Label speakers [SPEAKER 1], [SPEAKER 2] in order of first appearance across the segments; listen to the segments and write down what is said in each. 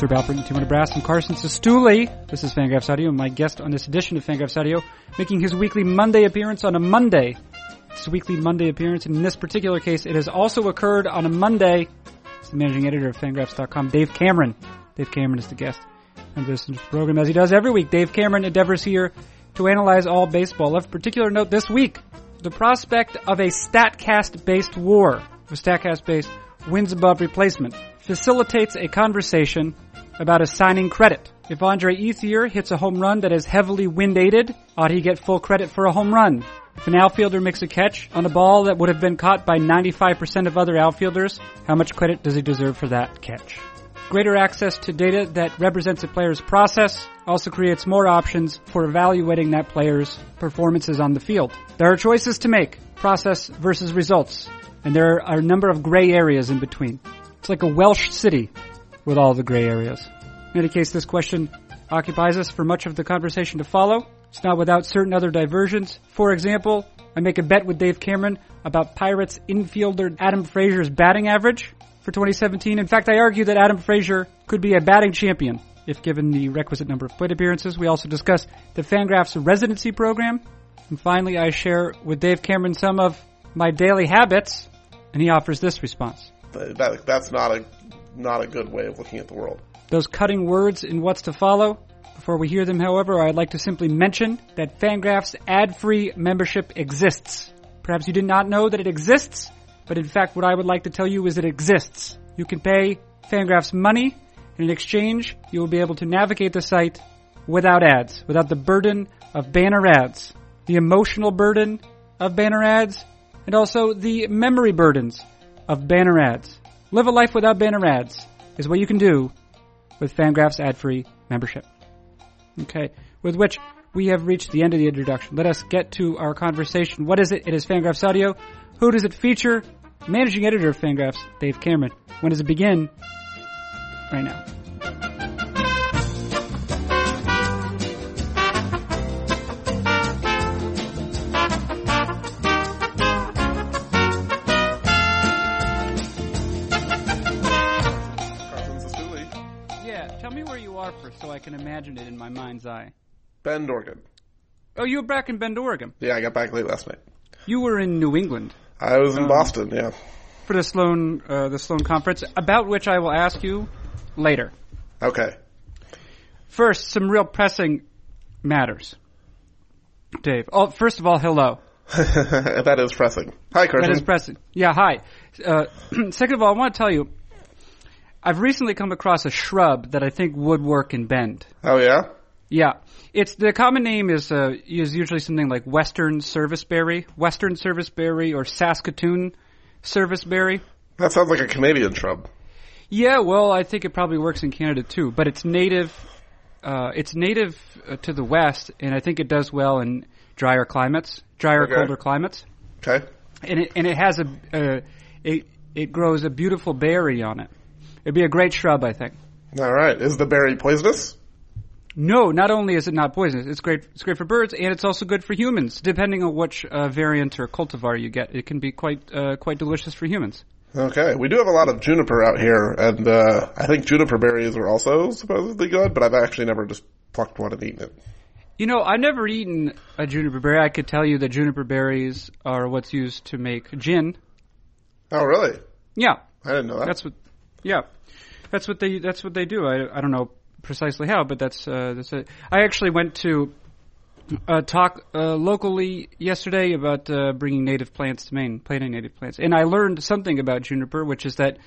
[SPEAKER 1] Sir Balford, Timon Brass, and Carson Cistulli. This is Fangraphs Audio, and my guest on this edition of Fangraphs Audio, making his weekly Monday appearance on a Monday. It's a weekly Monday appearance, and in this particular case, it has also occurred on a Monday. It's the managing editor of Fangraphs.com, Dave Cameron. Dave Cameron is the guest on this program, as he does every week. Dave Cameron endeavors here to analyze all baseball. Of particular note this week, the prospect of a StatCast-based war. A StatCast-based wins above replacement facilitates a conversation about assigning credit. If Andre Ethier hits a home run that is heavily wind aided, ought he get full credit for a home run? If an outfielder makes a catch on a ball that would have been caught by 95% of other outfielders, how much credit does he deserve for that catch? Greater access to data that represents a player's process also creates more options for evaluating that player's performances on the field. There are choices to make, process versus results, and there are a number of gray areas in between. It's like a Welsh city with all the gray areas. In any case, this question occupies us for much of the conversation to follow. It's not without certain other diversions. For example, I make a bet with Dave Cameron about Pirates infielder Adam Frazier's batting average for 2017. In fact, I argue that Adam Frazier could be a batting champion if given the requisite number of plate appearances. We also discuss the Fangraphs residency program. And finally, I share with Dave Cameron some of my daily habits, and he offers this response.
[SPEAKER 2] That, that's not a not a good way of looking at the world.
[SPEAKER 1] Those cutting words in what's to follow. Before we hear them, however, I'd like to simply mention that Fangraphs ad-free membership exists. Perhaps you did not know that it exists, but in fact what I would like to tell you is it exists. You can pay Fangraphs money, and in exchange, you will be able to navigate the site without ads, without the burden of banner ads, the emotional burden of banner ads, and also the memory burdens of banner ads. Live a life without banner ads is what you can do with Fangraphs ad-free membership. Okay, with which we have reached the end of the introduction. Let us get to our conversation. What is it? It is Fangraphs Audio. Who does it feature? Managing editor of Fangraphs, Dave Cameron. When does it begin? Right now. So I can imagine it in my mind's eye.
[SPEAKER 2] Bend, Oregon.
[SPEAKER 1] Oh, you were back in Bend, Oregon.
[SPEAKER 2] Yeah, I got back late last night.
[SPEAKER 1] You were in New England.
[SPEAKER 2] I was in um, Boston. Yeah.
[SPEAKER 1] For the Sloan, uh, the Sloan conference, about which I will ask you later.
[SPEAKER 2] Okay.
[SPEAKER 1] First, some real pressing matters. Dave. Oh, first of all, hello.
[SPEAKER 2] that is pressing. Hi, Carson.
[SPEAKER 1] That is pressing. Yeah, hi. Uh, second of all, I want to tell you, I've recently come across a shrub that I think would work in Bend.
[SPEAKER 2] Oh yeah.
[SPEAKER 1] Yeah, it's the common name is uh, is usually something like Western serviceberry, Western serviceberry, or Saskatoon serviceberry.
[SPEAKER 2] That sounds like a Canadian shrub.
[SPEAKER 1] Yeah, well, I think it probably works in Canada too, but it's native. Uh, it's native uh, to the west, and I think it does well in drier climates, drier, okay. colder climates.
[SPEAKER 2] Okay.
[SPEAKER 1] And it and it has a uh, it it grows a beautiful berry on it. It'd be a great shrub, I think.
[SPEAKER 2] All right. Is the berry poisonous?
[SPEAKER 1] No, not only is it not poisonous, it's great. It's great for birds, and it's also good for humans. Depending on which uh, variant or cultivar you get, it can be quite uh, quite delicious for humans.
[SPEAKER 2] Okay, we do have a lot of juniper out here, and uh, I think juniper berries are also supposedly good, but I've actually never just plucked one and eaten it.
[SPEAKER 1] You know, I've never eaten a juniper berry. I could tell you that juniper berries are what's used to make gin.
[SPEAKER 2] Oh, really?
[SPEAKER 1] Yeah,
[SPEAKER 2] I didn't know that.
[SPEAKER 1] That's what yeah, that's what they that's what they do. I, I don't know precisely how, but that's uh, that's it. I actually went to uh, talk uh, locally yesterday about uh, bringing native plants to Maine, planting native plants, and I learned something about juniper, which is that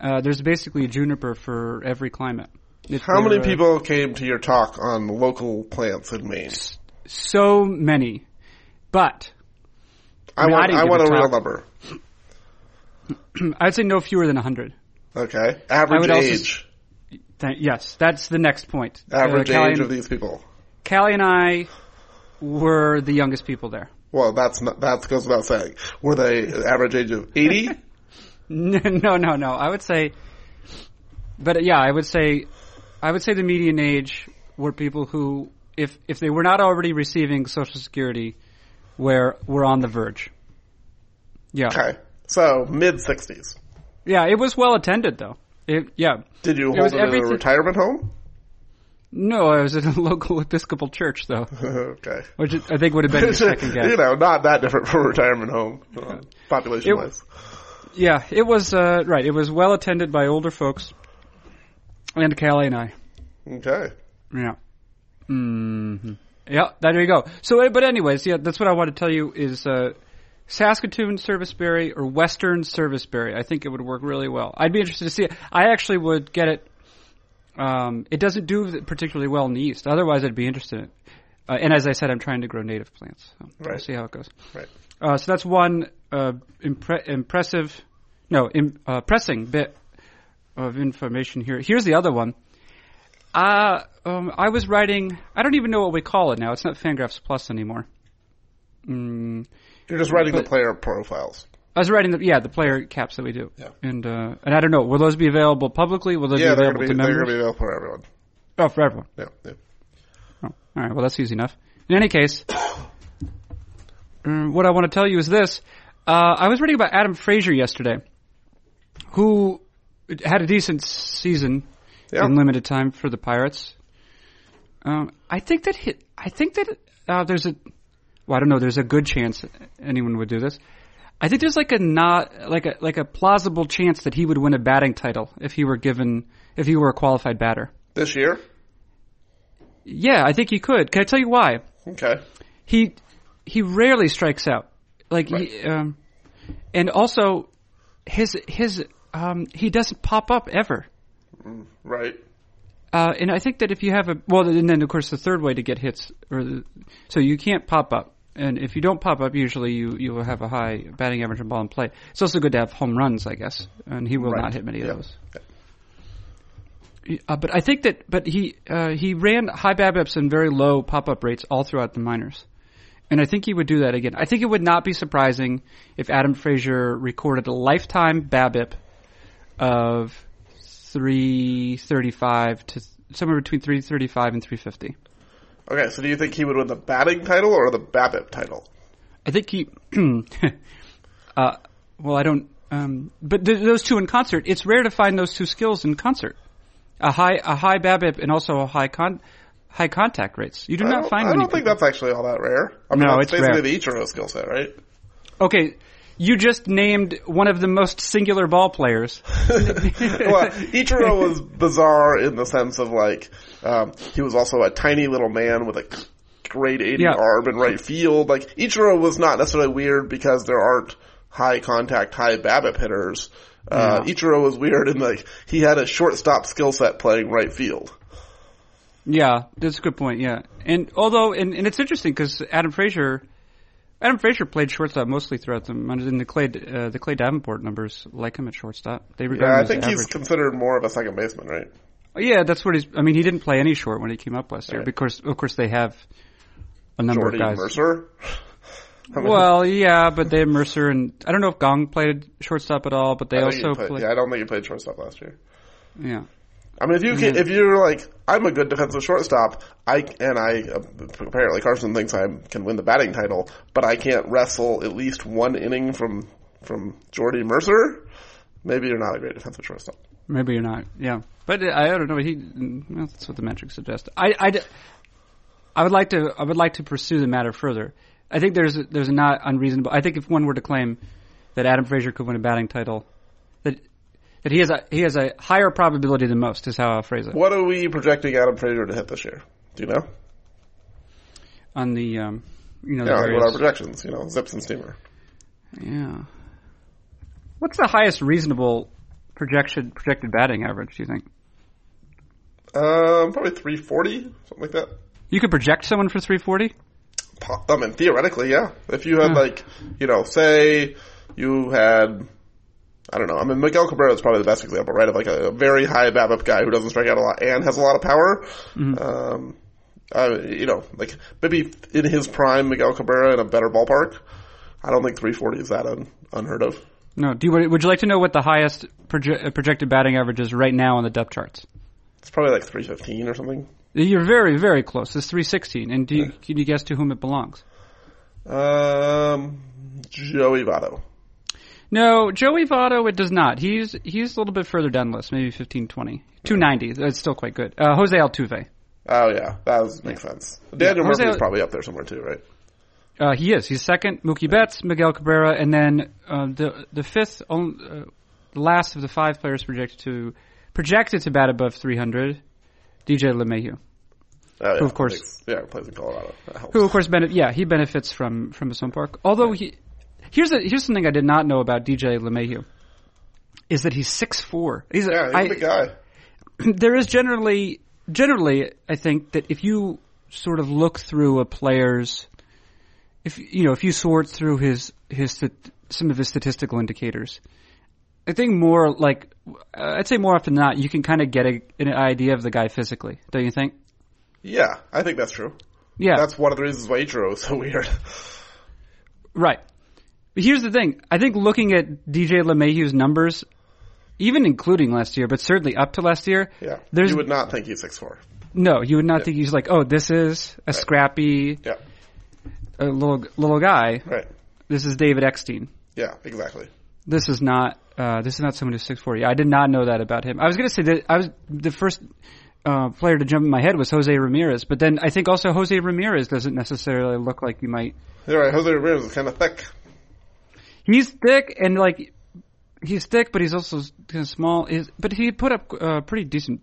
[SPEAKER 1] uh, there's basically a juniper for every climate.
[SPEAKER 2] How many people came to your talk on local plants in Maine?
[SPEAKER 1] So many, but
[SPEAKER 2] I, I mean, want, I, I want a talk. real number.
[SPEAKER 1] I'd say no fewer than hundred.
[SPEAKER 2] Okay. Average age.
[SPEAKER 1] th- yes, that's the next point.
[SPEAKER 2] Average uh, age and, of these people.
[SPEAKER 1] Callie and I were the youngest people there.
[SPEAKER 2] Well, that's not, that goes without saying. Were they average age of 80?
[SPEAKER 1] no, no, no. I would say, but yeah, I would say, I would say the median age were people who, if if they were not already receiving Social Security, were were on the verge. Yeah.
[SPEAKER 2] Okay. So mid 60s.
[SPEAKER 1] Yeah, it was well attended though. It, yeah.
[SPEAKER 2] Did you
[SPEAKER 1] It
[SPEAKER 2] hold
[SPEAKER 1] was
[SPEAKER 2] it in a retirement home?
[SPEAKER 1] No, I was at a local Episcopal church though,
[SPEAKER 2] okay.
[SPEAKER 1] which I think would have been your second guess.
[SPEAKER 2] you know, not that different from a retirement home, uh, population wise.
[SPEAKER 1] Yeah, it was uh, right. It was well attended by older folks, and Callie and I.
[SPEAKER 2] Okay.
[SPEAKER 1] Yeah. hmm Yeah, there you go. So, uh, but anyways, yeah, that's what I want to tell you is uh, Saskatoon Serviceberry or Western Serviceberry. I think it would work really well. I'd be interested to see it. I actually would get it. Um, it doesn't do particularly well in the east. Otherwise, I'd be interested in it. Uh, and as I said, I'm trying to grow native plants. So We'll
[SPEAKER 2] Right.
[SPEAKER 1] see how it goes.
[SPEAKER 2] Right.
[SPEAKER 1] Uh, so that's one uh, impre- impressive, no, im- uh, pressing bit of information here. Here's the other one. Uh, um, I was writing. I don't even know what we call it now. It's not Fangraphs Plus anymore. Mm,
[SPEAKER 2] You're just writing
[SPEAKER 1] But-
[SPEAKER 2] the player profiles.
[SPEAKER 1] I was writing the yeah the player caps that we do.
[SPEAKER 2] Yeah.
[SPEAKER 1] And uh, and I don't know. Will those be available publicly? Will those
[SPEAKER 2] Yeah,
[SPEAKER 1] be available
[SPEAKER 2] to be
[SPEAKER 1] to
[SPEAKER 2] they're going to be available for everyone.
[SPEAKER 1] Oh, for everyone.
[SPEAKER 2] Yeah. yeah.
[SPEAKER 1] Oh, all right. Well, that's easy enough. In any case, um, what I want to tell you is this: uh, I was reading about Adam Frazier yesterday, who had a decent season
[SPEAKER 2] Yeah.
[SPEAKER 1] in limited time for the Pirates. Um, I think that he, I think that uh, there's a well, I don't know. There's a good chance anyone would do this. I think there's like a not like a like a plausible chance that he would win a batting title if he were given if he were a qualified batter.
[SPEAKER 2] This year?
[SPEAKER 1] Yeah, I think he could. Can I tell you why?
[SPEAKER 2] Okay.
[SPEAKER 1] he he rarely strikes out. Like he, um, and also his his um, he doesn't pop up ever.
[SPEAKER 2] Right.
[SPEAKER 1] Uh, and I think that if you have a well, and then of course the third way to get hits, or the, so you can't pop up, and if you don't pop up, usually you you will have a high batting average and ball in play. It's also good to have home runs, I guess, and he will
[SPEAKER 2] Right.
[SPEAKER 1] not hit many
[SPEAKER 2] Yeah.
[SPEAKER 1] of those. Uh, but I think that, but he uh, he ran high BABIPs and very low pop up rates all throughout the minors, and I think he would do that again. I think it would not be surprising if Adam Frazier recorded a lifetime BABIP of three thirty five to somewhere between three thirty five and three fifty.
[SPEAKER 2] Okay, so do you think he would win the batting title or the BABIP title?
[SPEAKER 1] I think he. uh, well, I don't. Um, but th- those two in concert, it's rare to find those two skills in concert. A high, a high BABIP and also a high con, high contact rates. You do not find
[SPEAKER 2] I don't think
[SPEAKER 1] people-
[SPEAKER 2] that's actually all that rare. I mean,
[SPEAKER 1] No,
[SPEAKER 2] that's
[SPEAKER 1] it's
[SPEAKER 2] basically
[SPEAKER 1] rare.
[SPEAKER 2] the Ichiro skill set, right?
[SPEAKER 1] Okay, you just named one of the most singular ball players.
[SPEAKER 2] well, Ichiro was bizarre in the sense of like, um, he was also a tiny little man with a grade 80
[SPEAKER 1] Yeah.
[SPEAKER 2] arm in right field. Like, Ichiro was not necessarily weird because there aren't high contact, high BABIP hitters. Uh, Ichiro was weird in like, he had a shortstop skill set playing right field.
[SPEAKER 1] Yeah, that's a good point. Yeah, and although and, and it's interesting because Adam Frazier, Adam Frazier played shortstop mostly throughout the in the Clay uh, the Clay Davenport numbers like him at shortstop. They regard
[SPEAKER 2] Yeah, I think he's considered more of a second baseman, right?
[SPEAKER 1] Yeah, that's what he's. I mean, he didn't play any short when he came up last year
[SPEAKER 2] Right.
[SPEAKER 1] because, of course, they have a number
[SPEAKER 2] Jordy
[SPEAKER 1] of guys.
[SPEAKER 2] Mercer. I mean,
[SPEAKER 1] Well, yeah, but they have Mercer and I don't know if Kang played shortstop at all, but they
[SPEAKER 2] I think he
[SPEAKER 1] also
[SPEAKER 2] played-
[SPEAKER 1] play.
[SPEAKER 2] yeah, I don't think he played shortstop last year.
[SPEAKER 1] Yeah.
[SPEAKER 2] I mean, if you can, if you're like, I'm a good defensive shortstop, I and I uh, apparently Carson thinks I can win the batting title, but I can't wrestle at least one inning from from Jordy Mercer. Maybe you're not a great defensive shortstop.
[SPEAKER 1] Maybe you're not. Yeah, but I, I don't know. He well, that's what the metrics suggest. I, I, I would like to I would like to pursue the matter further. I think there's a, there's a not unreasonable. I think if one were to claim that Adam Frazier could win a batting title, that that he has a he has a higher probability than most is how I'll phrase it.
[SPEAKER 2] What are we projecting Adam Frazier to hit this year? Do you know?
[SPEAKER 1] On the um, you know the
[SPEAKER 2] Yeah, what our projections? You know, Zips and Steamer.
[SPEAKER 1] Yeah. What's the highest reasonable projection projected batting average? Do you think
[SPEAKER 2] Um, probably 340, something like that.
[SPEAKER 1] you could project someone for 340?
[SPEAKER 2] Po- I mean, theoretically, yeah. If you had
[SPEAKER 1] Hmm.
[SPEAKER 2] like, you know, say you had, I don't know. I mean, Miguel Cabrera is probably the best example, right? Of like a, a very high BABIP guy who doesn't strike out a lot and has a lot of power.
[SPEAKER 1] Mm-hmm.
[SPEAKER 2] Um, uh, you know, like maybe in his prime, Miguel Cabrera in a better ballpark. I don't think 340 is that un- unheard of.
[SPEAKER 1] No. Do you would you like to know what the highest proje- uh, projected batting average is right now on the depth charts?
[SPEAKER 2] It's probably like 315 or something.
[SPEAKER 1] You're very very close. It's 316. And do you, can you guess to whom it belongs?
[SPEAKER 2] Um, Joey Votto.
[SPEAKER 1] No, Joey Votto, it does not. He's he's a little bit further down the list, maybe 15, 20. 290. That's still quite good. Uh, Jose Altuve.
[SPEAKER 2] Oh yeah, that was, makes sense. Daniel
[SPEAKER 1] Jose-
[SPEAKER 2] Murphy's probably up there somewhere too, right?
[SPEAKER 1] Uh, he is. He's second. Mookie Betts, Miguel Cabrera, and then uh, the the fifth, on, uh, last of the five players projected to projected to bat above 300, DJ LeMahieu,
[SPEAKER 2] Oh, yeah,
[SPEAKER 1] Of course.
[SPEAKER 2] Makes- yeah, plays in Colorado. That helps.
[SPEAKER 1] who of course benefit. Yeah, he benefits from from his home park. Although he here's a, here's something I did not know about DJ LeMahieu is that he's six four. He's a,
[SPEAKER 2] yeah, he's
[SPEAKER 1] I-
[SPEAKER 2] a big guy.
[SPEAKER 1] there is generally generally I think that if you sort of look through a player's if you know if you sort through his his some of his statistical indicators I think more like uh, I'd say more often than not you can kind of get a, an idea of the guy physically don't you think
[SPEAKER 2] Yeah, I think that's true.
[SPEAKER 1] yeah
[SPEAKER 2] That's one of the reasons why Ichiro is so weird.
[SPEAKER 1] right here's the thing I think looking at DJ LeMahieu's numbers even including last year but certainly up to last year
[SPEAKER 2] Yeah,
[SPEAKER 1] There's-
[SPEAKER 2] you would not think he's six four.
[SPEAKER 1] no you would not think he's like oh this is a scrappy
[SPEAKER 2] Yeah,
[SPEAKER 1] a little little guy
[SPEAKER 2] right.
[SPEAKER 1] This is David Eckstein.
[SPEAKER 2] Yeah, exactly.
[SPEAKER 1] This is not. Uh, this is not someone who's six forty. I did not know that about him. I was going to say that I was the first uh, player to jump in my head was Jose Ramirez, but then I think also Jose Ramirez doesn't necessarily look like you might.
[SPEAKER 2] You're right. Jose Ramirez is kind of thick.
[SPEAKER 1] He's thick and like he's thick, but he's also kind of small. Is but he put up uh, pretty decent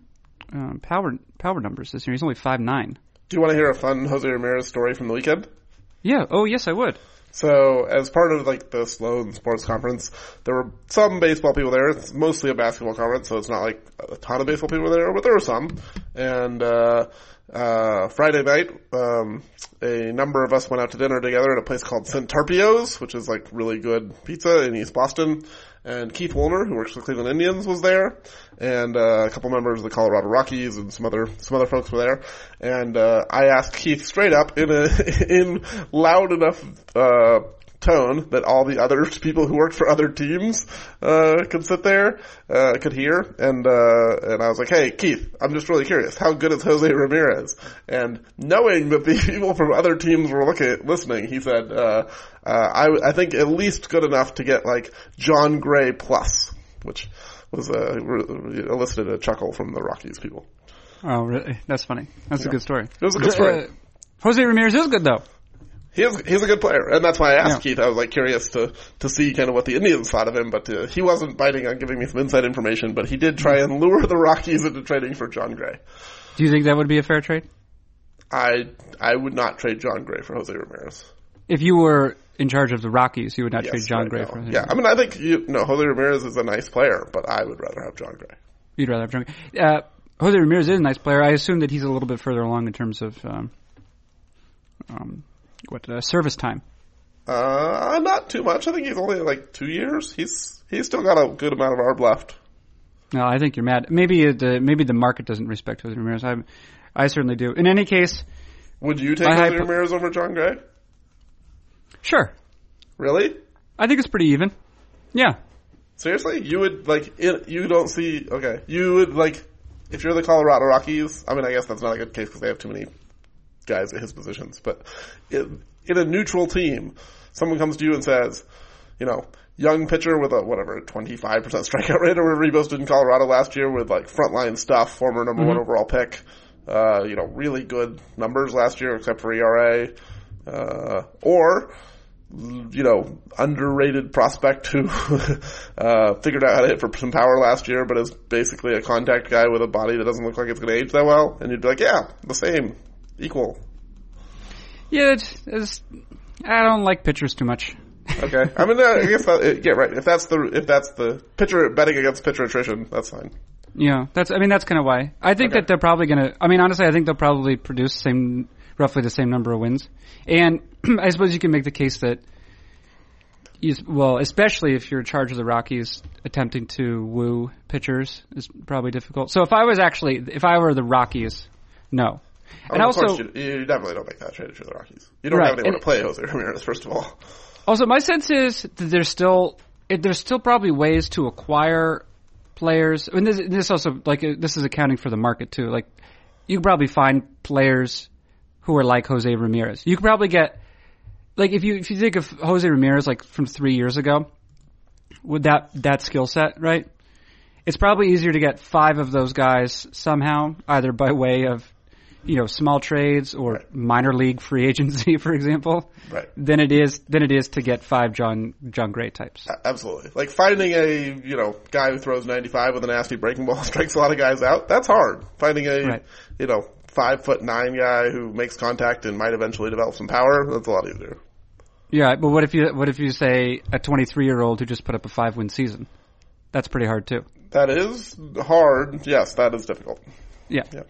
[SPEAKER 1] um, power power numbers this year. He's only five nine.
[SPEAKER 2] Do you want to hear a fun Jose Ramirez story from the weekend?
[SPEAKER 1] Yeah. Oh yes, I would.
[SPEAKER 2] So, as part of like the Sloan Sports Conference, there were some baseball people there. It's mostly a basketball conference, so it's not like a ton of baseball people there, but there were some. And uh, uh, Friday night, um, a number of us went out to dinner together at a place called Santarpio's, which is like really good pizza in East Boston. And Keith Woolner, who works for Cleveland Indians, was there, and uh, a couple members of the Colorado Rockies and some other some other folks were there. And uh, I asked Keith straight up in a in loud enough uh, tone that all the other people who worked for other teams uh, could sit there, uh, could hear, and uh, and I was like, "Hey, Keith, I'm just really curious. How good is Jose Ramirez?" And knowing that the people from other teams were looking listening, he said, uh, uh, I, "I think at least good enough to get like Jon Gray plus," which was uh, elicited a chuckle from the Rockies people.
[SPEAKER 1] Oh, really? That's funny. That's a good story. It
[SPEAKER 2] was a good story.
[SPEAKER 1] Jose Ramirez is good though.
[SPEAKER 2] He is, he's a good player, and that's why I asked
[SPEAKER 1] Yeah.
[SPEAKER 2] Keith. I was like curious to to see kind of what the Indians thought of him, but uh, he wasn't biting on giving me some inside information. But he did try and lure the Rockies into trading for Jon Gray.
[SPEAKER 1] Do you think that would be a fair trade?
[SPEAKER 2] I I would not trade Jon Gray for Jose Ramirez.
[SPEAKER 1] If you were in charge of the Rockies, you would not
[SPEAKER 2] Yes,
[SPEAKER 1] trade John
[SPEAKER 2] right
[SPEAKER 1] Gray
[SPEAKER 2] now.
[SPEAKER 1] for him.
[SPEAKER 2] Yeah, I mean, I think you know Jose Ramirez is a nice player, but I would rather have Jon Gray.
[SPEAKER 1] You'd rather have Jon Gray. Uh, Jose Ramirez is a nice player. I assume that he's a little bit further along in terms of um, um, what uh, service time.
[SPEAKER 2] Uh, not too much. I think he's only like two years. He's he's still got a good amount of arb left.
[SPEAKER 1] No, I think you're mad. Maybe the maybe the market doesn't respect Jose Ramirez. I I certainly do. In any case,
[SPEAKER 2] Would you take Jose
[SPEAKER 1] hypo-
[SPEAKER 2] Ramirez over Jon Gray?
[SPEAKER 1] sure.
[SPEAKER 2] Really?
[SPEAKER 1] I think it's pretty even. Yeah.
[SPEAKER 2] Seriously, you would like it, you don't see okay. You would like if you're the Colorado Rockies. I mean, I guess that's not a good case because they have too many guys at his positions. But in, in a neutral team, someone comes to you and says, you know, young pitcher with a whatever 25 percent strikeout rate or whatever he posted in Colorado last year with like frontline stuff, former number one overall pick. Uh, you know, really good numbers last year except for ERA. Uh, or you know, underrated prospect who uh, figured out how to hit for some power last year, but is basically a contact guy with a body that doesn't look like it's going to age that well. And you'd be like, yeah, the same, equal.
[SPEAKER 1] Yeah, it's, it's, I don't like pitchers too much.
[SPEAKER 2] Okay, I mean, uh, I guess that, yeah, right. If that's the if that's the pitcher betting against pitcher attrition, that's fine.
[SPEAKER 1] Yeah, that's. I mean, that's kind of why. I think
[SPEAKER 2] Okay.
[SPEAKER 1] that they're probably gonna. I mean, honestly, I think they'll probably produce same, roughly the same number of wins. And I suppose you can make the case that, you, well, especially if you're in charge of the Rockies, attempting to woo pitchers is probably difficult. So if I was actually, if I were the Rockies, no. And
[SPEAKER 2] Oh, of
[SPEAKER 1] also,
[SPEAKER 2] course, you, you definitely don't make that trade you're the Rockies. You don't
[SPEAKER 1] Right,
[SPEAKER 2] have anyone
[SPEAKER 1] and-
[SPEAKER 2] to play Jose Ramirez, first of all.
[SPEAKER 1] Also, my sense is that there's still there's still probably ways to acquire players. I mean, this, this also like uh, this is accounting for the market too. Like you can probably find players who are like Jose Ramirez. You could probably get like if you if you think of Jose Ramirez like from three years ago, with that that skill set, right? It's probably easier to get five of those guys somehow, either by way of you know small trades or
[SPEAKER 2] Right.
[SPEAKER 1] minor league free agency, for example,
[SPEAKER 2] Right.
[SPEAKER 1] than it is than it is to get five John Jon Gray types.
[SPEAKER 2] Absolutely. Like finding a, you know, guy who throws 95 with a nasty breaking ball strikes a lot of guys out. That's hard. Finding a,
[SPEAKER 1] Right.
[SPEAKER 2] you know, five foot nine guy who makes contact and might eventually develop some power, that's a lot easier.
[SPEAKER 1] Yeah, but what if you what if you say a 23 year old who just put up a five win season? That's pretty hard too.
[SPEAKER 2] That is hard. Yes, that is difficult.
[SPEAKER 1] Yeah.
[SPEAKER 2] Yeah.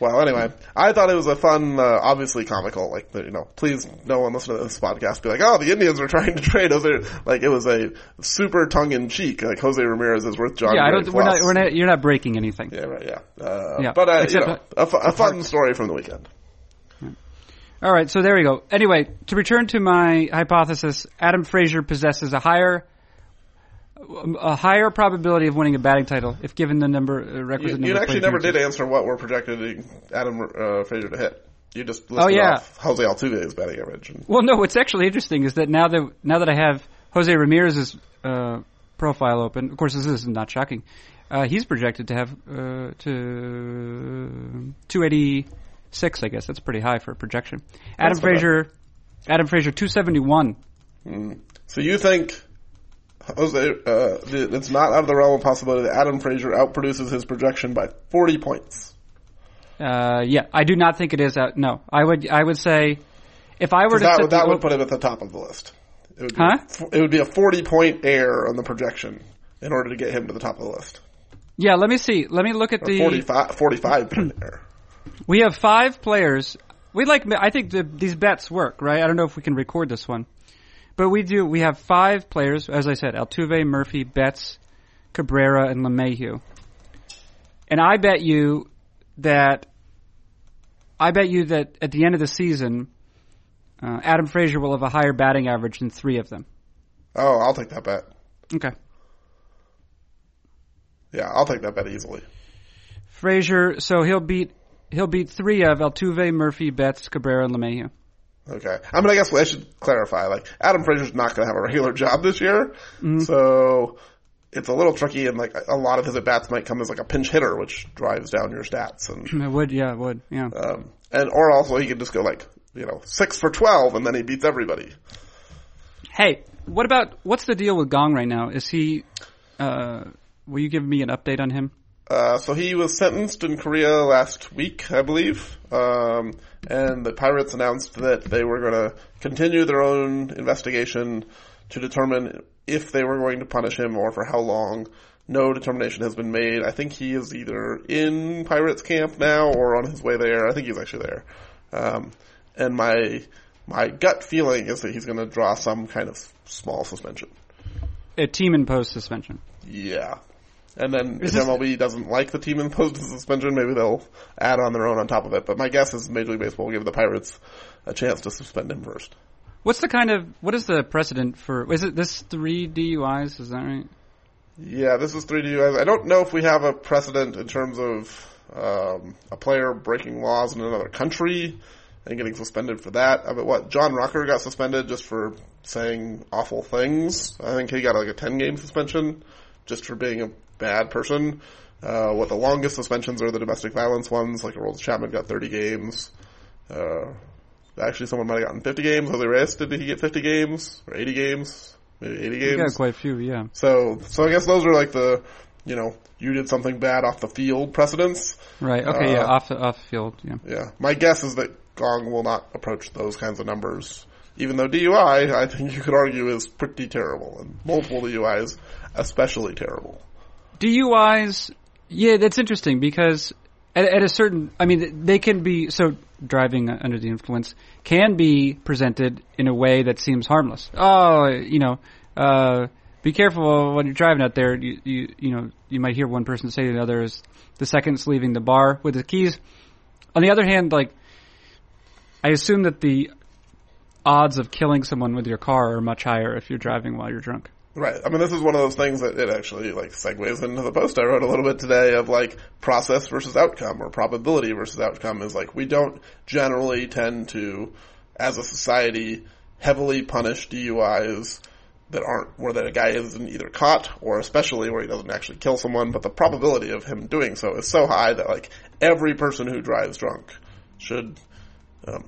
[SPEAKER 2] Well, anyway, I thought it was a fun, uh, obviously comical, like, the, you know, please no one listen to this podcast be like, oh, the Indians are trying to trade Jose, like, it was a super tongue-in-cheek, like, Jose Ramirez is worth John
[SPEAKER 1] Yeah, I don't. We're not. We're not. You're not breaking anything.
[SPEAKER 2] Yeah, right, yeah. Uh,
[SPEAKER 1] Yeah,
[SPEAKER 2] But, uh, you know, a, fu- a fun story from the weekend.
[SPEAKER 1] All right, so there we go. Anyway, to return to my hypothesis, Adam Frazier possesses a higher a higher probability of winning a batting title if given the number uh,
[SPEAKER 2] You,
[SPEAKER 1] requisite
[SPEAKER 2] you
[SPEAKER 1] number. of
[SPEAKER 2] actually never did answer what we're projecting Adam uh, Frazier to hit. You just listed
[SPEAKER 1] Oh, yeah.
[SPEAKER 2] off Jose Altuve's batting average. And,
[SPEAKER 1] Well, no. What's actually interesting is that now that now that I have Jose Ramirez's uh, profile open, of course, this is not shocking. Uh, he's projected to have uh, to 286. I guess that's pretty high for a projection. Adam
[SPEAKER 2] That's not bad.
[SPEAKER 1] Frazier, Adam Frazier, 271.
[SPEAKER 2] so you think uh, it's not out of the realm of possibility that Adam Frazier outproduces his projection by 40 points.
[SPEAKER 1] Uh, yeah, I do not think it is out. No, I would I would say if I were to
[SPEAKER 2] That, would- that would put him at the top of the list. It would be,
[SPEAKER 1] Huh?
[SPEAKER 2] It would be a 40 point error on the projection in order to get him to the top of the list.
[SPEAKER 1] yeah, let me see. Let me look at
[SPEAKER 2] Or
[SPEAKER 1] the
[SPEAKER 2] 45, 45 point error.
[SPEAKER 1] We have five players. We like. I think the, these bets work, right? I don't know if we can record this one, but we do. We have five players, as I said: Altuve, Murphy, Betts, Cabrera, and LeMahieu. And I bet you that. I bet you that at the end of the season, uh, Adam Frazier will have a higher batting average than three of them.
[SPEAKER 2] Oh, I'll take that bet.
[SPEAKER 1] Okay.
[SPEAKER 2] Yeah, I'll take that bet easily.
[SPEAKER 1] Frazier, so he'll beat he'll beat three of Altuve, Murphy, Betts, Cabrera, and LeMahieu.
[SPEAKER 2] Okay. I mean, I guess I should clarify. Like, Adam Frazier's not going to have a regular job this year,
[SPEAKER 1] Mm-hmm.
[SPEAKER 2] so it's a little tricky. And like, a lot of his at bats might come as like a pinch hitter, which drives down your stats. And
[SPEAKER 1] It would, yeah, it would, yeah.
[SPEAKER 2] um, and or also he could just go like, you know, six for twelve, and then he beats everybody.
[SPEAKER 1] Hey, what about what's the deal with Kang right now? Is he? Uh, will you give me an update on him?
[SPEAKER 2] Uh, so he was sentenced in Korea last week, I believe. Um, and the pirates announced that they were going to continue their own investigation to determine if they were going to punish him or for how long. No determination has been made. I think he is either in pirates camp now or on his way there. I think he's actually there. Um, and my my gut feeling is that he's going to draw some kind of small suspension.
[SPEAKER 1] A team imposed suspension.
[SPEAKER 2] Yeah. And then
[SPEAKER 1] Is
[SPEAKER 2] if MLB doesn't like the team imposed the suspension, maybe they'll add on their own on top of it. But my guess is Major League Baseball will give the Pirates a chance to suspend him first.
[SPEAKER 1] What's the kind of what is the precedent for? Is it this three DUIs? Is that right?
[SPEAKER 2] Yeah, this is three DUIs. I don't know if we have a precedent in terms of um, a player breaking laws in another country and getting suspended for that. I mean, what John Rocker got suspended just for saying awful things. I think he got like a ten game suspension just for being a bad person. Uh, what the longest suspensions are the domestic violence ones, like Aroldis Chapman got 30 games. Uh, actually someone might have gotten 50 games. Jose Reyes, did he get 50 games? Or 80 games? Maybe 80
[SPEAKER 1] We
[SPEAKER 2] games?
[SPEAKER 1] got quite a few, yeah.
[SPEAKER 2] So, so I guess those are like the, you know, you did something bad off the field precedents.
[SPEAKER 1] Right. Okay. yeah.
[SPEAKER 2] Uh,
[SPEAKER 1] Off the off the field. Yeah.
[SPEAKER 2] Yeah. My guess is that Kang will not approach those kinds of numbers. Even though DUI, I think you could argue is pretty terrible, and multiple DUIs especially terrible.
[SPEAKER 1] DUIs. Yeah, that's interesting because at, at a certain, I mean, they can be so driving under the influence can be presented in a way that seems harmless. Oh, you know, uh, be careful when you're driving out there. You, you, you know, you might hear one person say to the other as the second's leaving the bar with the keys. On the other hand, like, I assume that the odds of killing someone with your car are much higher if you're driving while you're drunk.
[SPEAKER 2] Right. I mean, this is one of those things that it actually like segues into the post I wrote a little bit today of like process versus outcome or probability versus outcome is like we don't generally tend to, as a society, heavily punish DUIs that aren't where that a guy isn't either caught or especially where he doesn't actually kill someone, but the probability of him doing so is so high that like every person who drives drunk should um,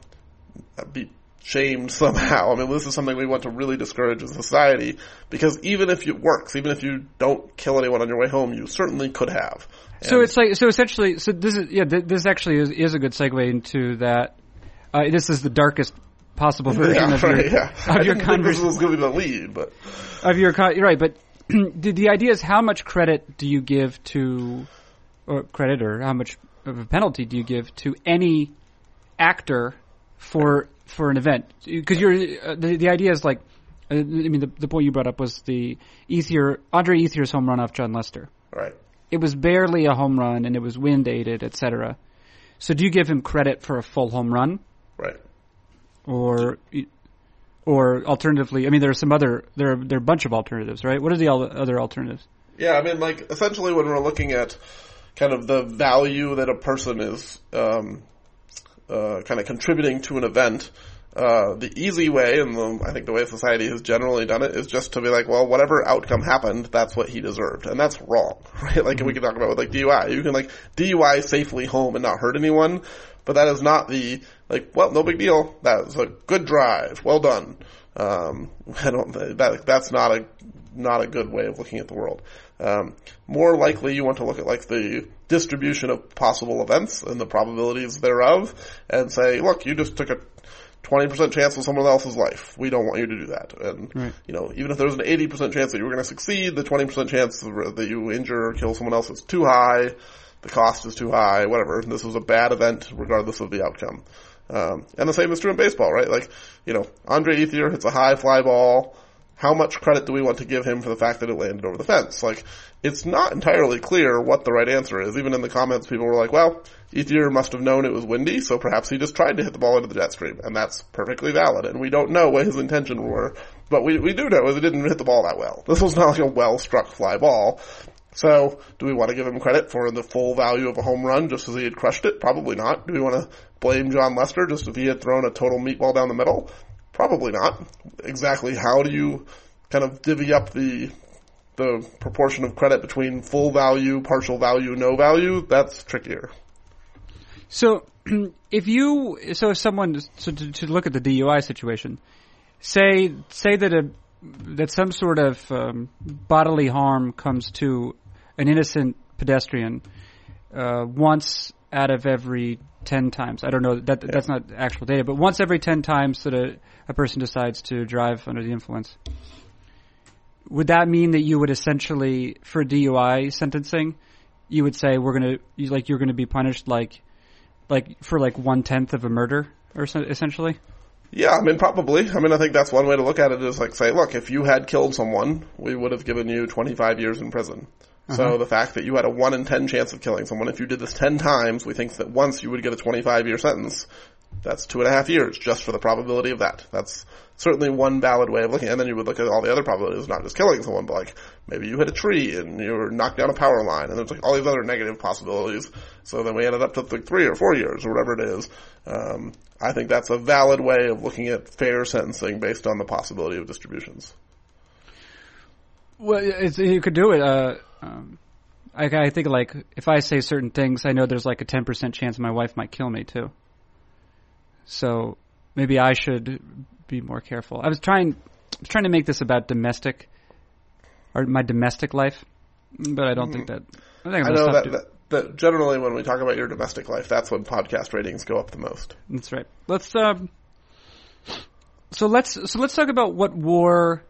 [SPEAKER 2] be shamed somehow. I mean, this is something we want to really discourage as a society because even if it works, even if you don't kill anyone on your way home, you certainly could have.
[SPEAKER 1] And so it's like so essentially. So this is yeah. this actually is, is a good segue into that. Uh, this is the darkest possible version
[SPEAKER 2] yeah,
[SPEAKER 1] of your
[SPEAKER 2] right, yeah.
[SPEAKER 1] of your
[SPEAKER 2] conversation. was going to be the lead, but
[SPEAKER 1] of your con- right. But the, the idea is how much credit do you give to, or credit, or how much of a penalty do you give to any actor for for an event? Because you're uh, the the idea is like. Uh, I mean, the, the point you brought up was the Ethier, Andre Ethier's home run off Jon Lester.
[SPEAKER 2] Right.
[SPEAKER 1] It was barely a home run, and it was wind aided, etc. So, do you give him credit for a full home run?
[SPEAKER 2] Right
[SPEAKER 1] or or alternatively, I mean, there are some other there are there are a bunch of alternatives, right? What are the other alternatives?
[SPEAKER 2] Yeah, I mean, like essentially, when we're looking at kind of the value that a person is um, uh, kind of contributing to an event, uh, the easy way, and the, I think the way society has generally done it, is just to be like, well, whatever outcome happened, that's what he deserved, and that's wrong, right? Like mm-hmm. we can talk about with like DUI, you can like DUI safely home and not hurt anyone, but that is not the like, well, no big deal. That was a good drive. Well done. Um, I don't, that, that's not a, not a good way of looking at the world. Um, more likely you want to look at like the distribution of possible events and the probabilities thereof and say, look, you just took a 20% chance of someone else's life. We don't want you to do that. And, right. you know, even if there's an 80% chance that you were going to succeed, the 20% chance that you injure or kill someone else is too high. The cost is too high, whatever. This was a bad event regardless of the outcome. Um, and the same is true in baseball, right? Like, you know, Andre Ethier hits a high fly ball. How much credit do we want to give him for the fact that it landed over the fence? Like, it's not entirely clear what the right answer is. Even in the comments, people were like, well, Ethier must have known it was windy, so perhaps he just tried to hit the ball into the jet stream. And that's perfectly valid. And we don't know what his intentions were. But we, we do know is he didn't hit the ball that well. This was not like a well struck fly ball. So, do we want to give him credit for the full value of a home run just as he had crushed it? Probably not. Do we want to blame Jon Lester just if he had thrown a total meatball down the middle? Probably not. Exactly how do you kind of divvy up the the proportion of credit between full value, partial value, no value? That's trickier.
[SPEAKER 1] So, if you so if someone so to, to look at the DUI situation, say say that a that some sort of um, bodily harm comes to an innocent pedestrian uh, once out of every 10 times. I don't know, that that's not actual data, but once every 10 times that a, a person decides to drive under the influence. Would that mean that you would essentially, for DUI sentencing, you would say we're gonna, like, you're gonna be punished like, like, for like one tenth of a murder, or so, essentially?
[SPEAKER 2] Yeah, I mean, probably. I mean, I think that's one way to look at it is like say, look, if you had killed someone, we would have given you 25 years in prison. Uh-huh. So the fact that you had a 1 in 10 chance of killing someone, if you did this 10 times, we think that once you would get a 25 year sentence. That's two and a half years just for the probability of that. That's certainly one valid way of looking. And then you would look at all the other probabilities, not just killing someone, but like maybe you hit a tree and you were knocked down a power line, and there's like all these other negative possibilities. So then we ended up to like three or four years or whatever it is. Um, I think that's a valid way of looking at fair sentencing based on the possibility of distributions.
[SPEAKER 1] Well, you could do it. Uh, um, I, I think like if I say certain things, I know there's like a ten percent chance my wife might kill me too. So maybe I should be more careful. I was trying I was trying to make this about domestic or my domestic life, but I don't mm. think that. I think I'm
[SPEAKER 2] I know that, that, that, generally when we talk about your domestic life, that's when podcast ratings go up the most.
[SPEAKER 1] That's right. Let's um. So let's so let's talk about what war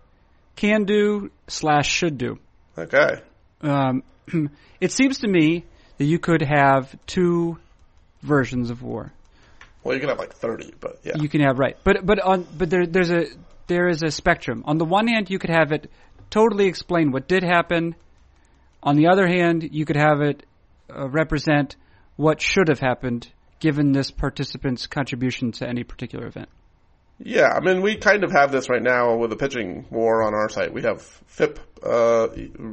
[SPEAKER 1] can do slash should do.
[SPEAKER 2] Okay.
[SPEAKER 1] Um, it seems to me that you could have two versions of war.
[SPEAKER 2] Well, you can have like thirty, but yeah,
[SPEAKER 1] you can have right. But but on but there there's a there is a spectrum. On the one hand, you could have it totally explain what did happen. On the other hand, you could have it uh, represent what should have happened given this participant's contribution to any particular event.
[SPEAKER 2] Yeah, I mean, we kind of have this right now with the pitching war on our site. We have FIP uh,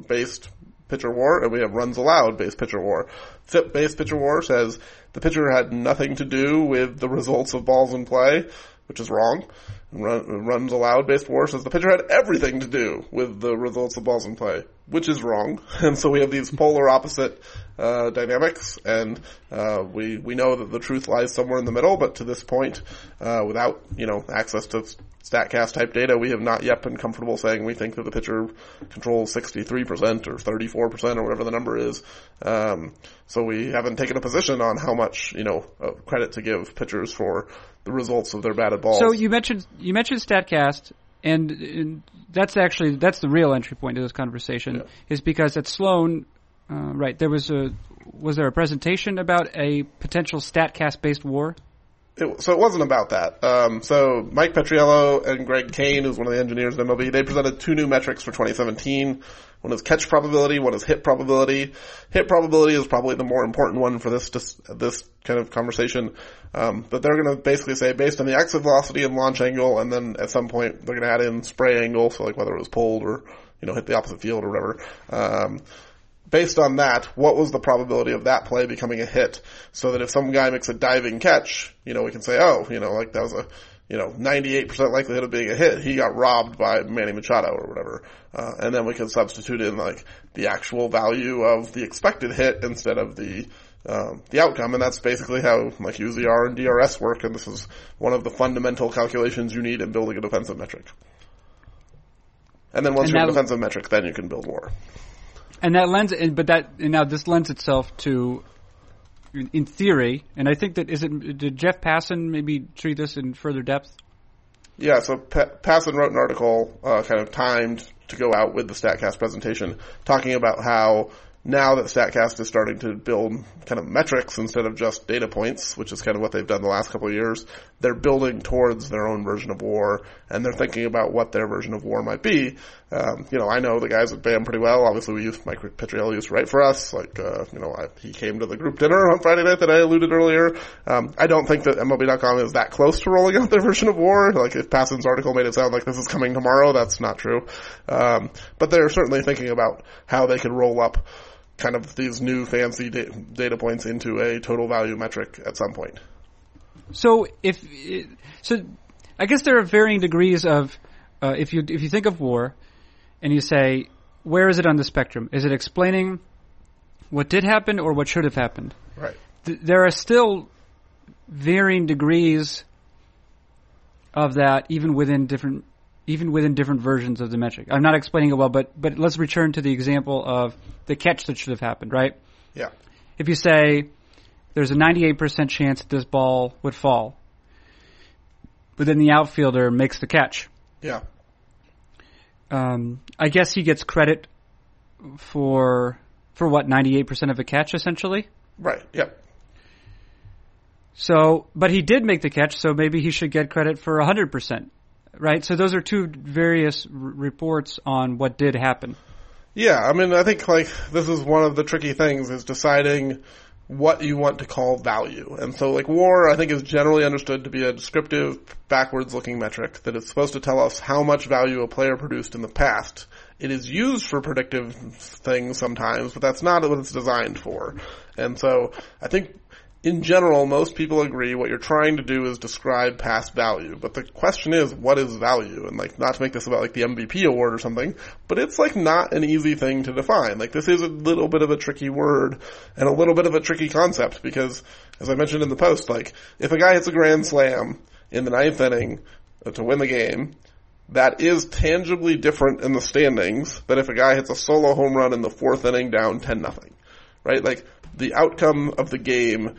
[SPEAKER 2] based pitcher war, and we have runs allowed based pitcher war. FIP based pitcher war says the pitcher had nothing to do with the results of balls in play, which is wrong. Run, runs allowed based war says the pitcher had everything to do with the results of balls in play, which is wrong. And so we have these polar opposite uh, dynamics, and uh, we we know that the truth lies somewhere in the middle. But to this point, uh, without you know access to Statcast type data, we have not yet been comfortable saying we think that the pitcher controls 63% or 34% or whatever the number is. Um, so we haven't taken a position on how much, you know, uh, credit to give pitchers for the results of their batted balls.
[SPEAKER 1] So you mentioned, you mentioned Statcast. And, and that's actually that's the real entry point to this conversation yeah. is because at Sloan, uh, right? There was a was there a presentation about a potential Statcast based war?
[SPEAKER 2] It, so it wasn't about that. Um, so Mike Petriello and Greg Cain, who's one of the engineers at MLB, they presented two new metrics for 2017. One is catch probability, one is hit probability. Hit probability is probably the more important one for this this kind of conversation. Um, but they're going to basically say based on the exit velocity and launch angle, and then at some point they're going to add in spray angle, so like whether it was pulled or you know hit the opposite field or whatever. Um, based on that, what was the probability of that play becoming a hit? So that if some guy makes a diving catch, you know, we can say, oh, you know, like that was a, you know, 98% likelihood of being a hit. He got robbed by Manny Machado or whatever. Uh, and then we can substitute in like the actual value of the expected hit instead of the, um, the outcome, and that's basically how like UZR and DRS work, and this is one of the fundamental calculations you need in building a defensive metric. And then once and you have a defensive metric, then you can build war.
[SPEAKER 1] And that lends, but that now this lends itself to, in theory, and I think that is it. Did Jeff Passan maybe treat this in further depth?
[SPEAKER 2] Yeah, so pa- Passan wrote an article, uh, kind of timed to go out with the Statcast presentation, talking about how now that StatCast is starting to build kind of metrics instead of just data points, which is kind of what they've done the last couple of years, they're building towards their own version of war, and they're thinking about what their version of war might be. Um, you know, I know the guys at BAM pretty well. Obviously, we use Mike Petriello used to write for us. Like, uh, you know, I, he came to the group dinner on Friday night that I alluded earlier. Um, I don't think that MLB.com is that close to rolling out their version of war. Like, if Passan's article made it sound like this is coming tomorrow, that's not true. Um, but they're certainly thinking about how they could roll up kind of these new fancy da- data points into a total value metric at some point.
[SPEAKER 1] So if so, I guess there are varying degrees of uh, if you if you think of war, and you say where is it on the spectrum? Is it explaining what did happen or what should have happened?
[SPEAKER 2] Right.
[SPEAKER 1] Th- there are still varying degrees of that, even within different even within different versions of the metric. I'm not explaining it well, but but let's return to the example of the catch that should have happened, right?
[SPEAKER 2] Yeah.
[SPEAKER 1] If you say there's a 98% chance that this ball would fall, but then the outfielder makes the catch.
[SPEAKER 2] Yeah.
[SPEAKER 1] Um, I guess he gets credit for for what 98% of a catch essentially.
[SPEAKER 2] Right. Yep.
[SPEAKER 1] So, but he did make the catch, so maybe he should get credit for 100% right? So those are two various r- reports on what did happen.
[SPEAKER 2] Yeah, I mean, I think like this is one of the tricky things is deciding what you want to call value. And so like war, I think is generally understood to be a descriptive, backwards looking metric that is supposed to tell us how much value a player produced in the past. It is used for predictive things sometimes, but that's not what it's designed for. And so I think in general, most people agree what you're trying to do is describe past value. But the question is, what is value? And like, not to make this about like the MVP award or something, but it's like not an easy thing to define. Like this is a little bit of a tricky word and a little bit of a tricky concept because, as I mentioned in the post, like, if a guy hits a grand slam in the ninth inning to win the game, that is tangibly different in the standings than if a guy hits a solo home run in the fourth inning down 10 nothing. Right? Like, the outcome of the game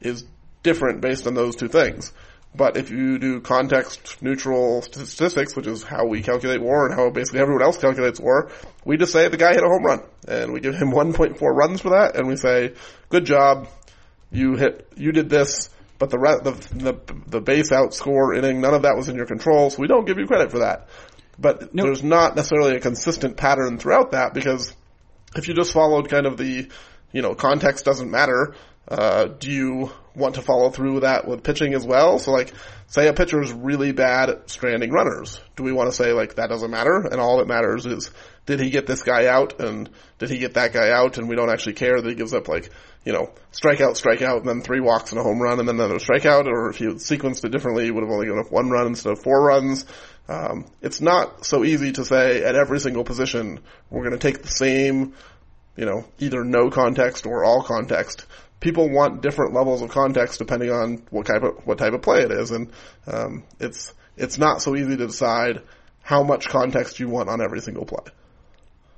[SPEAKER 2] is different based on those two things. But if you do context neutral statistics, which is how we calculate war and how basically everyone else calculates war, we just say the guy hit a home run and we give him 1.4 runs for that and we say, good job, you hit, you did this, but the, re- the, the, the base out score inning, none of that was in your control, so we don't give you credit for that. But nope. there's not necessarily a consistent pattern throughout that because if you just followed kind of the, you know, context doesn't matter, Uh, do you want to follow through with that with pitching as well? So like, say a pitcher is really bad at stranding runners. Do we want to say like that doesn't matter and all that matters is did he get this guy out and did he get that guy out and we don't actually care that he gives up like, you know, strikeout, strikeout, and then three walks and a home run and then another strikeout, or if you sequenced it differently, you would have only given up one run instead of four runs. Um, it's not so easy to say at every single position we're going to take the same, you know, either no context or all context people want different levels of context depending on what type of what type of play it is, and um, it's it's not so easy to decide how much context you want on every single play.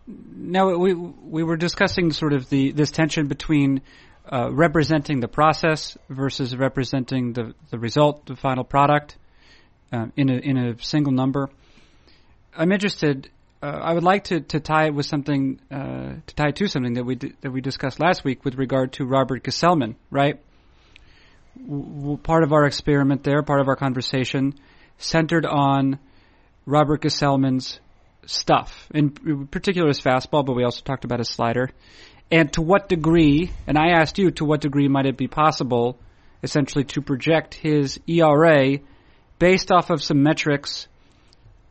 [SPEAKER 1] Now we we were discussing sort of the this tension between uh, representing the process versus representing the the result, the final product, uh, in a in a single number. I'm interested uh, I would like to, to tie it with something uh, to tie to something that we that we discussed last week with regard to Robert Gsellman, right? W- part of our experiment there, part of our conversation, centered on Robert Gsellman's stuff, in particular his fastball, but we also talked about his slider, and to what degree. And I asked you to what degree might it be possible, essentially, to project his ERA based off of some metrics,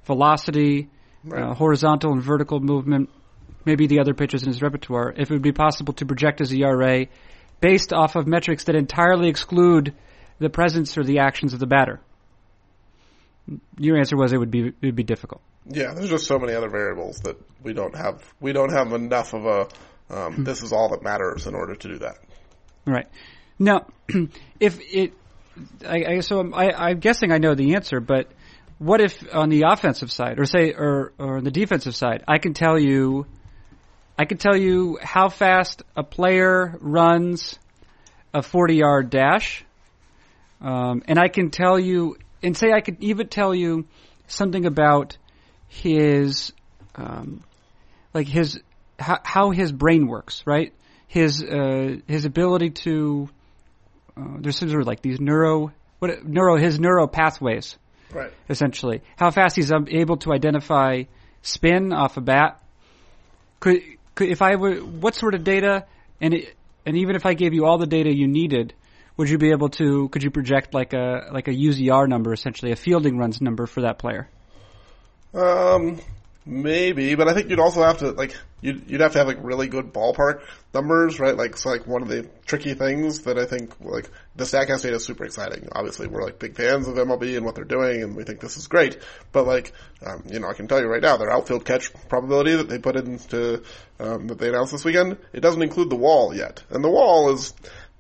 [SPEAKER 1] velocity right. uh, horizontal and vertical movement, maybe the other pitches in his repertoire, if it would be possible to project his ERA based off of metrics that entirely exclude the presence or the actions of the batter. Your answer was it would be it would be difficult.
[SPEAKER 2] Yeah, there's just so many other variables that we don't have. We don't have enough of a. Um, hmm. this is all that matters in order to do that.
[SPEAKER 1] Right. Now, if it, I, I so I'm, I, I'm guessing I know the answer, but what if on the offensive side, or say, or or on the defensive side, I can tell you, I can tell you how fast a player runs a forty-yard dash, um, and I can tell you, and say I could even tell you something about his, um, like his how, how his brain works, right? His uh, his ability to uh, there's some sort of like these neuro what neuro his neuro pathways
[SPEAKER 2] Right.
[SPEAKER 1] Essentially, how fast he's able to identify spin off a bat. Could, could if I were what sort of data and it, and even if I gave you all the data you needed, would you be able to? Could you project like a like a UZR number, essentially a fielding runs number for that player?
[SPEAKER 2] Um, maybe, but I think you'd also have to like you'd you'd have to have like really good ballpark numbers, right? Like it's like one of the tricky things that I think like the Statcast data is super exciting. Obviously, we're like big fans of MLB and what they're doing, and we think this is great. But like, um, you know, I can tell you right now, their outfield catch probability that they put into um, that they announced this weekend, it doesn't include the wall yet, and the wall is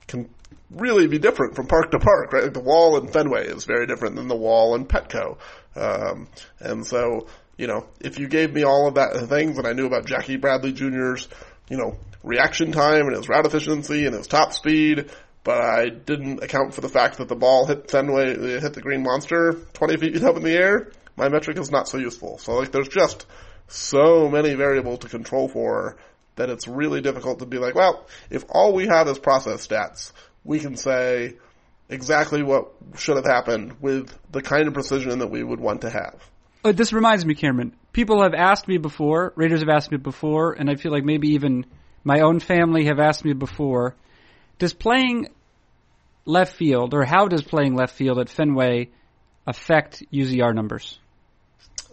[SPEAKER 2] can really be different from park to park, right? Like the wall in Fenway is very different than the wall in Petco, um, and so you know, if you gave me all of that things and I knew about Jackie Bradley Jr.'s, you know, reaction time and his route efficiency and his top speed, but I didn't account for the fact that the ball hit Fenway, hit the green monster 20 feet up in the air, my metric is not so useful. So like there's just so many variables to control for that it's really difficult to be like, well, if all we have is process stats, we can say exactly what should have happened with the kind of precision that we would want to have.
[SPEAKER 1] Uh, this reminds me, Cameron. People have asked me before, Raiders have asked me before, and I feel like maybe even my own family have asked me before. Does playing left field, or how does playing left field at Fenway affect UZR numbers?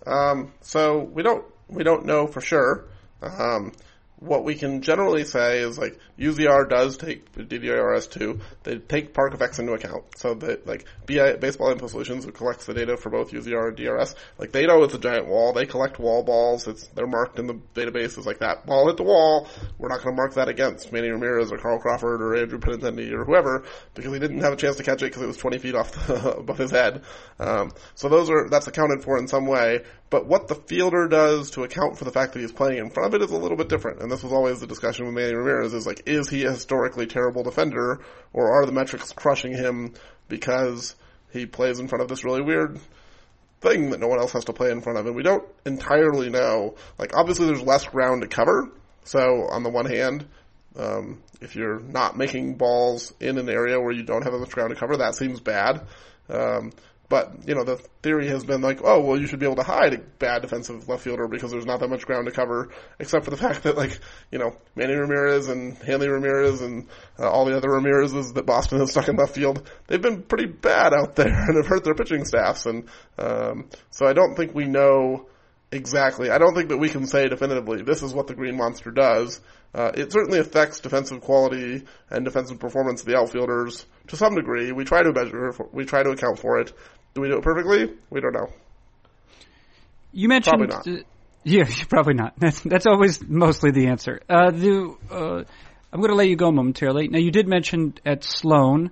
[SPEAKER 2] Um, so we don't we don't know for sure. Um, what we can generally say is like UZR does take DDRS2. They take park effects into account. So that like BI, Baseball Info Solutions, who collects the data for both UZR and DRS, like they know it's a giant wall. They collect wall balls. It's they're marked in the database as like that ball hit the wall. We're not going to mark that against Manny Ramirez or Carl Crawford or Andrew Benintendi or whoever because he didn't have a chance to catch it because it was 20 feet off the, above his head. Um, so those are that's accounted for in some way. But what the fielder does to account for the fact that he's playing in front of it is a little bit different. And this was always the discussion with Manny Ramirez is like, is he a historically terrible defender or are the metrics crushing him because he plays in front of this really weird thing that no one else has to play in front of? And we don't entirely know. Like, obviously there's less ground to cover. So on the one hand, um, if you're not making balls in an area where you don't have much ground to cover, that seems bad. Um, But, you know, the theory has been like, oh, well, you should be able to hide a bad defensive left fielder because there's not that much ground to cover, except for the fact that, like, you know, Manny Ramirez and Hanley Ramirez and uh, all the other Ramirez's that Boston has stuck in left field, they've been pretty bad out there and have hurt their pitching staffs. And, um, so I don't think we know exactly. I don't think that we can say definitively this is what the Green Monster does. Uh, it certainly affects defensive quality and defensive performance of the outfielders to some degree. We try to measure, we try to account for it. Do we do it perfectly? We don't know.
[SPEAKER 1] You mentioned, probably not. Uh, yeah, probably not. That's that's always mostly the answer. Uh, the uh, I'm going to let you go momentarily. Now, you did mention at Sloan.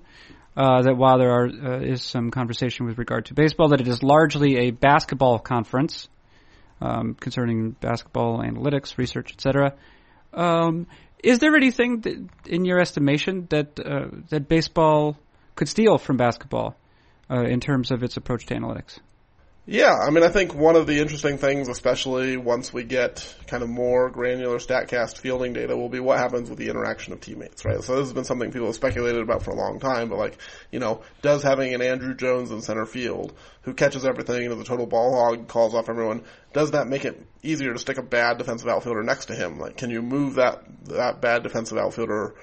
[SPEAKER 1] Uh, that while there are, uh, is some conversation with regard to baseball, that it is largely a basketball conference um, concerning basketball analytics, research, etc. Um, is there anything that, in your estimation that uh, that baseball could steal from basketball uh, in terms of its approach to analytics?
[SPEAKER 2] Yeah, I mean, I think one of the interesting things, especially once we get kind of more granular StatCast fielding data, will be what happens with the interaction of teammates, right? So this has been something people have speculated about for a long time, but like, you know, does having an Andruw Jones in center field, who catches everything and is a total ball hog, calls off everyone, does that make it easier to stick a bad defensive outfielder next to him? Like, can you move that, that bad defensive outfielder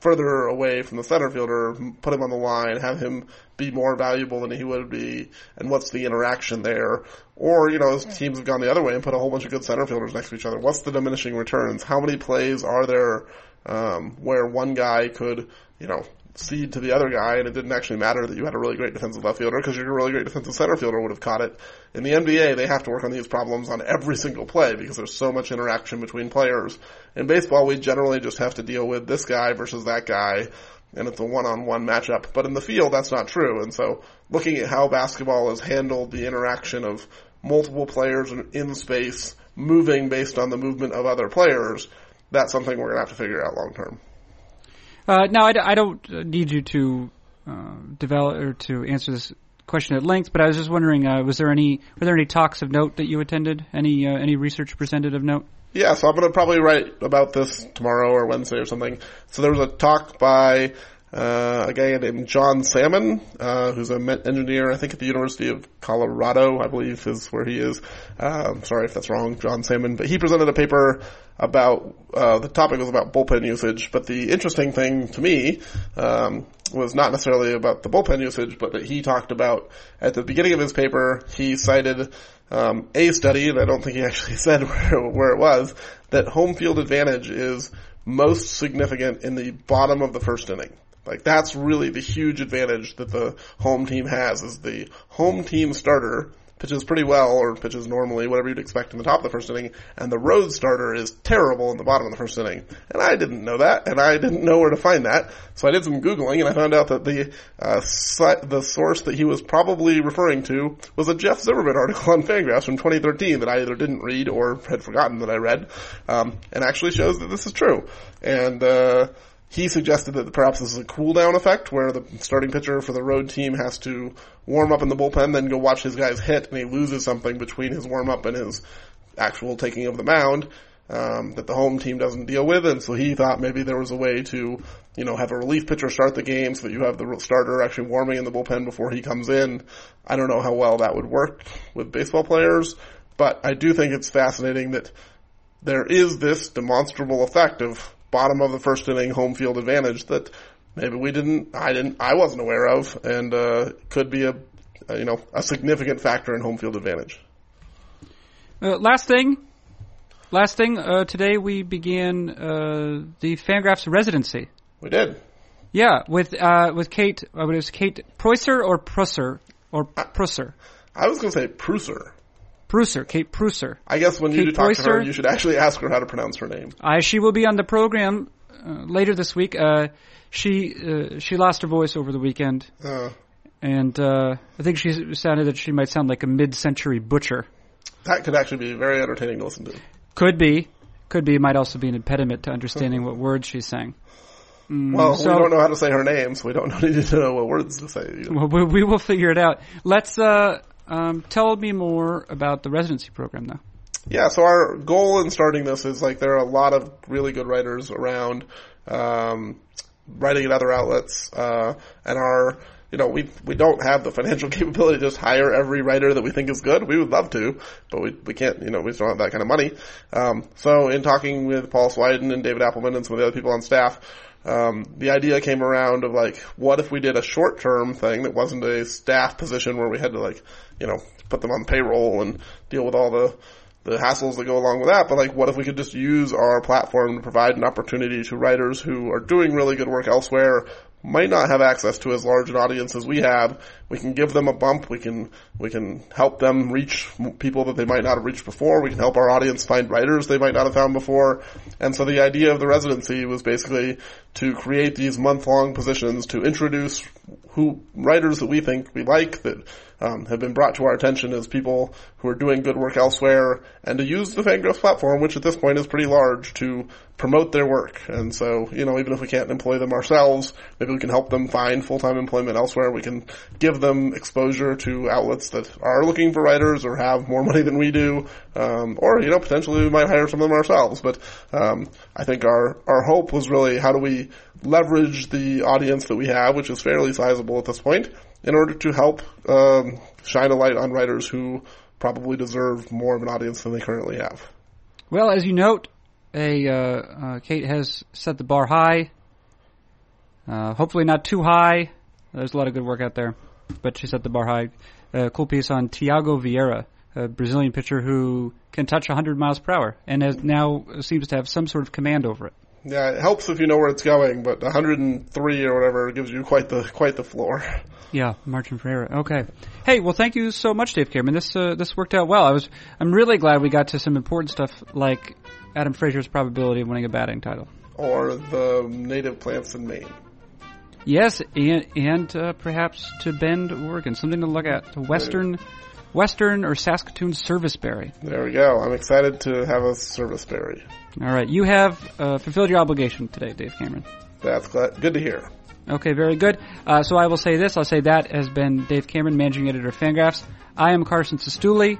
[SPEAKER 2] further away from the center fielder, put him on the line, have him be more valuable than he would be, and what's the interaction there? Or, you know, teams have gone the other way and put a whole bunch of good center fielders next to each other. What's the diminishing returns? How many plays are there um, where one guy could, you know, cede to the other guy, and it didn't actually matter that you had a really great defensive left fielder because your really great defensive center fielder would have caught it. In the NBA, they have to work on these problems on every single play because there's so much interaction between players. In baseball, we generally just have to deal with this guy versus that guy, and it's a one-on-one matchup. But in the field, that's not true. And so, looking at how basketball has handled the interaction of multiple players in space, moving based on the movement of other players, that's something we're going to have to figure out long term.
[SPEAKER 1] Uh, now, I don't need you to uh, develop or to answer this question at length, but I was just wondering, uh, was there any were there any talks of note that you attended? Any uh, any research presented of note?
[SPEAKER 2] Yeah, so I'm going to probably write about this tomorrow or Wednesday or something. So there was a talk by uh, a guy named John Salmon, uh, who's an engineer, I think at the University of Colorado, I believe is where he is. Um, sorry if that's wrong, John Salmon, but he presented a paper about, uh, the topic was about bullpen usage, but the interesting thing to me, um, was not necessarily about the bullpen usage, but that he talked about at the beginning of his paper, he cited, um, a study, and I don't think he actually said where, where it was, that home field advantage is most significant in the bottom of the first inning. Like that's really the huge advantage that the home team has is the home team starter pitches pretty well or pitches normally, whatever you'd expect in the top of the first inning, and the road starter is terrible in the bottom of the first inning. And I didn't know that, and I didn't know where to find that, so I did some googling, and I found out that the uh, the source that he was probably referring to was a Jeff Zimmerman article on Fangraphs from 2013 that I either didn't read or had forgotten that I read, um, and actually shows that this is true. And uh, he suggested that perhaps this is a cool down effect where the starting pitcher for the road team has to warm up in the bullpen, then go watch his guys hit, and he loses something between his warm up and his actual taking of the mound um, that the home team doesn't deal with. And so he thought maybe there was a way to, you know, have a relief pitcher start the game so that you have the starter actually warming in the bullpen before he comes in. I don't know how well that would work with baseball players, but I do think it's fascinating that there is this demonstrable effect of bottom of the first inning home field advantage that maybe we didn't, I didn't, I wasn't aware of, and uh, could be a, you know a significant factor in home field advantage.
[SPEAKER 1] Uh, last thing, last thing. Uh, today we began uh, the Fangraphs residency.
[SPEAKER 2] We did.
[SPEAKER 1] Yeah, with uh, with Kate. Uh, it was Kate Preusser or Prusser or Prusser.
[SPEAKER 2] I, I was going to say Prusser.
[SPEAKER 1] Prusser, Kate Prusser.
[SPEAKER 2] I guess when Kate you talk Prusser, to her, you should actually ask her how to pronounce her name.
[SPEAKER 1] Uh, she will be on the program uh, later this week. Uh, she uh, she lost her voice over the weekend, uh. and uh, I think she sounded that she might sound like a mid-century butcher.
[SPEAKER 2] That could actually be very entertaining to listen to.
[SPEAKER 1] Could be, could be. It might also be an impediment to understanding what words she's saying.
[SPEAKER 2] Mm, well, so, we don't know how to say her name, so we don't need to know what words to say. Either.
[SPEAKER 1] Well, we, we will figure it out. Let's uh, um, tell me more about the residency program, though.
[SPEAKER 2] Yeah, so our goal in starting this is like there are a lot of really good writers around um, writing at other outlets, uh, and our you know, we we don't have the financial capability to just hire every writer that we think is good. We would love to, but we we can't. You know, we just don't have that kind of money. Um, so in talking with Paul Swydan and David Appelman and some of the other people on staff, um, the idea came around of like, what if we did a short term thing that wasn't a staff position where we had to like, you know, put them on payroll and deal with all the the hassles that go along with that, but like what if we could just use our platform to provide an opportunity to writers who are doing really good work elsewhere might not have access to as large an audience as we have. We can give them a bump. We can we can help them reach people that they might not have reached before. We can help our audience find writers they might not have found before. And so the idea of the residency was basically to create these month long positions to introduce who writers that we think we like that um, have been brought to our attention as people who are doing good work elsewhere, and to use the Fangraphs platform, which at this point is pretty large, to promote their work. And so, you know, even if we can't employ them ourselves, maybe we can help them find full-time employment elsewhere. We can give them exposure to outlets that are looking for writers or have more money than we do, um, or you know, potentially we might hire some of them ourselves. But um, I think our our hope was really how do we leverage the audience that we have, which is fairly sizable at this point, in order to help um, shine a light on writers who probably deserve more of an audience than they currently have.
[SPEAKER 1] Well, as you note, a uh, uh, Kate has set the bar high. Uh, hopefully not too high. There's a lot of good work out there, but she set the bar high. A cool piece on Thyago Vieira, a Brazilian pitcher who can touch 100 miles per hour and has now seems to have some sort of command over it.
[SPEAKER 2] Yeah, it helps if you know where it's going, but 103 or whatever gives you quite the quite the floor.
[SPEAKER 1] Yeah, Martin Ferreira. Okay. Hey, well, thank you so much, Dave Cameron. This uh, this worked out well. I was I'm really glad we got to some important stuff like Adam Frazier's probability of winning a batting title,
[SPEAKER 2] or the native plants in Maine.
[SPEAKER 1] Yes, and and uh, perhaps to Bend, Oregon, something to look at. The Western. Western or Saskatoon serviceberry.
[SPEAKER 2] There we go. I'm excited to have a serviceberry.
[SPEAKER 1] All right, you have uh, fulfilled your obligation today, Dave Cameron.
[SPEAKER 2] That's good to hear.
[SPEAKER 1] Okay, very good. Uh, so I will say this. I'll say that has been Dave Cameron, managing editor of Fangraphs. I am Carson Cistulli.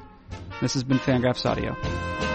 [SPEAKER 1] This has been Fangraphs Audio.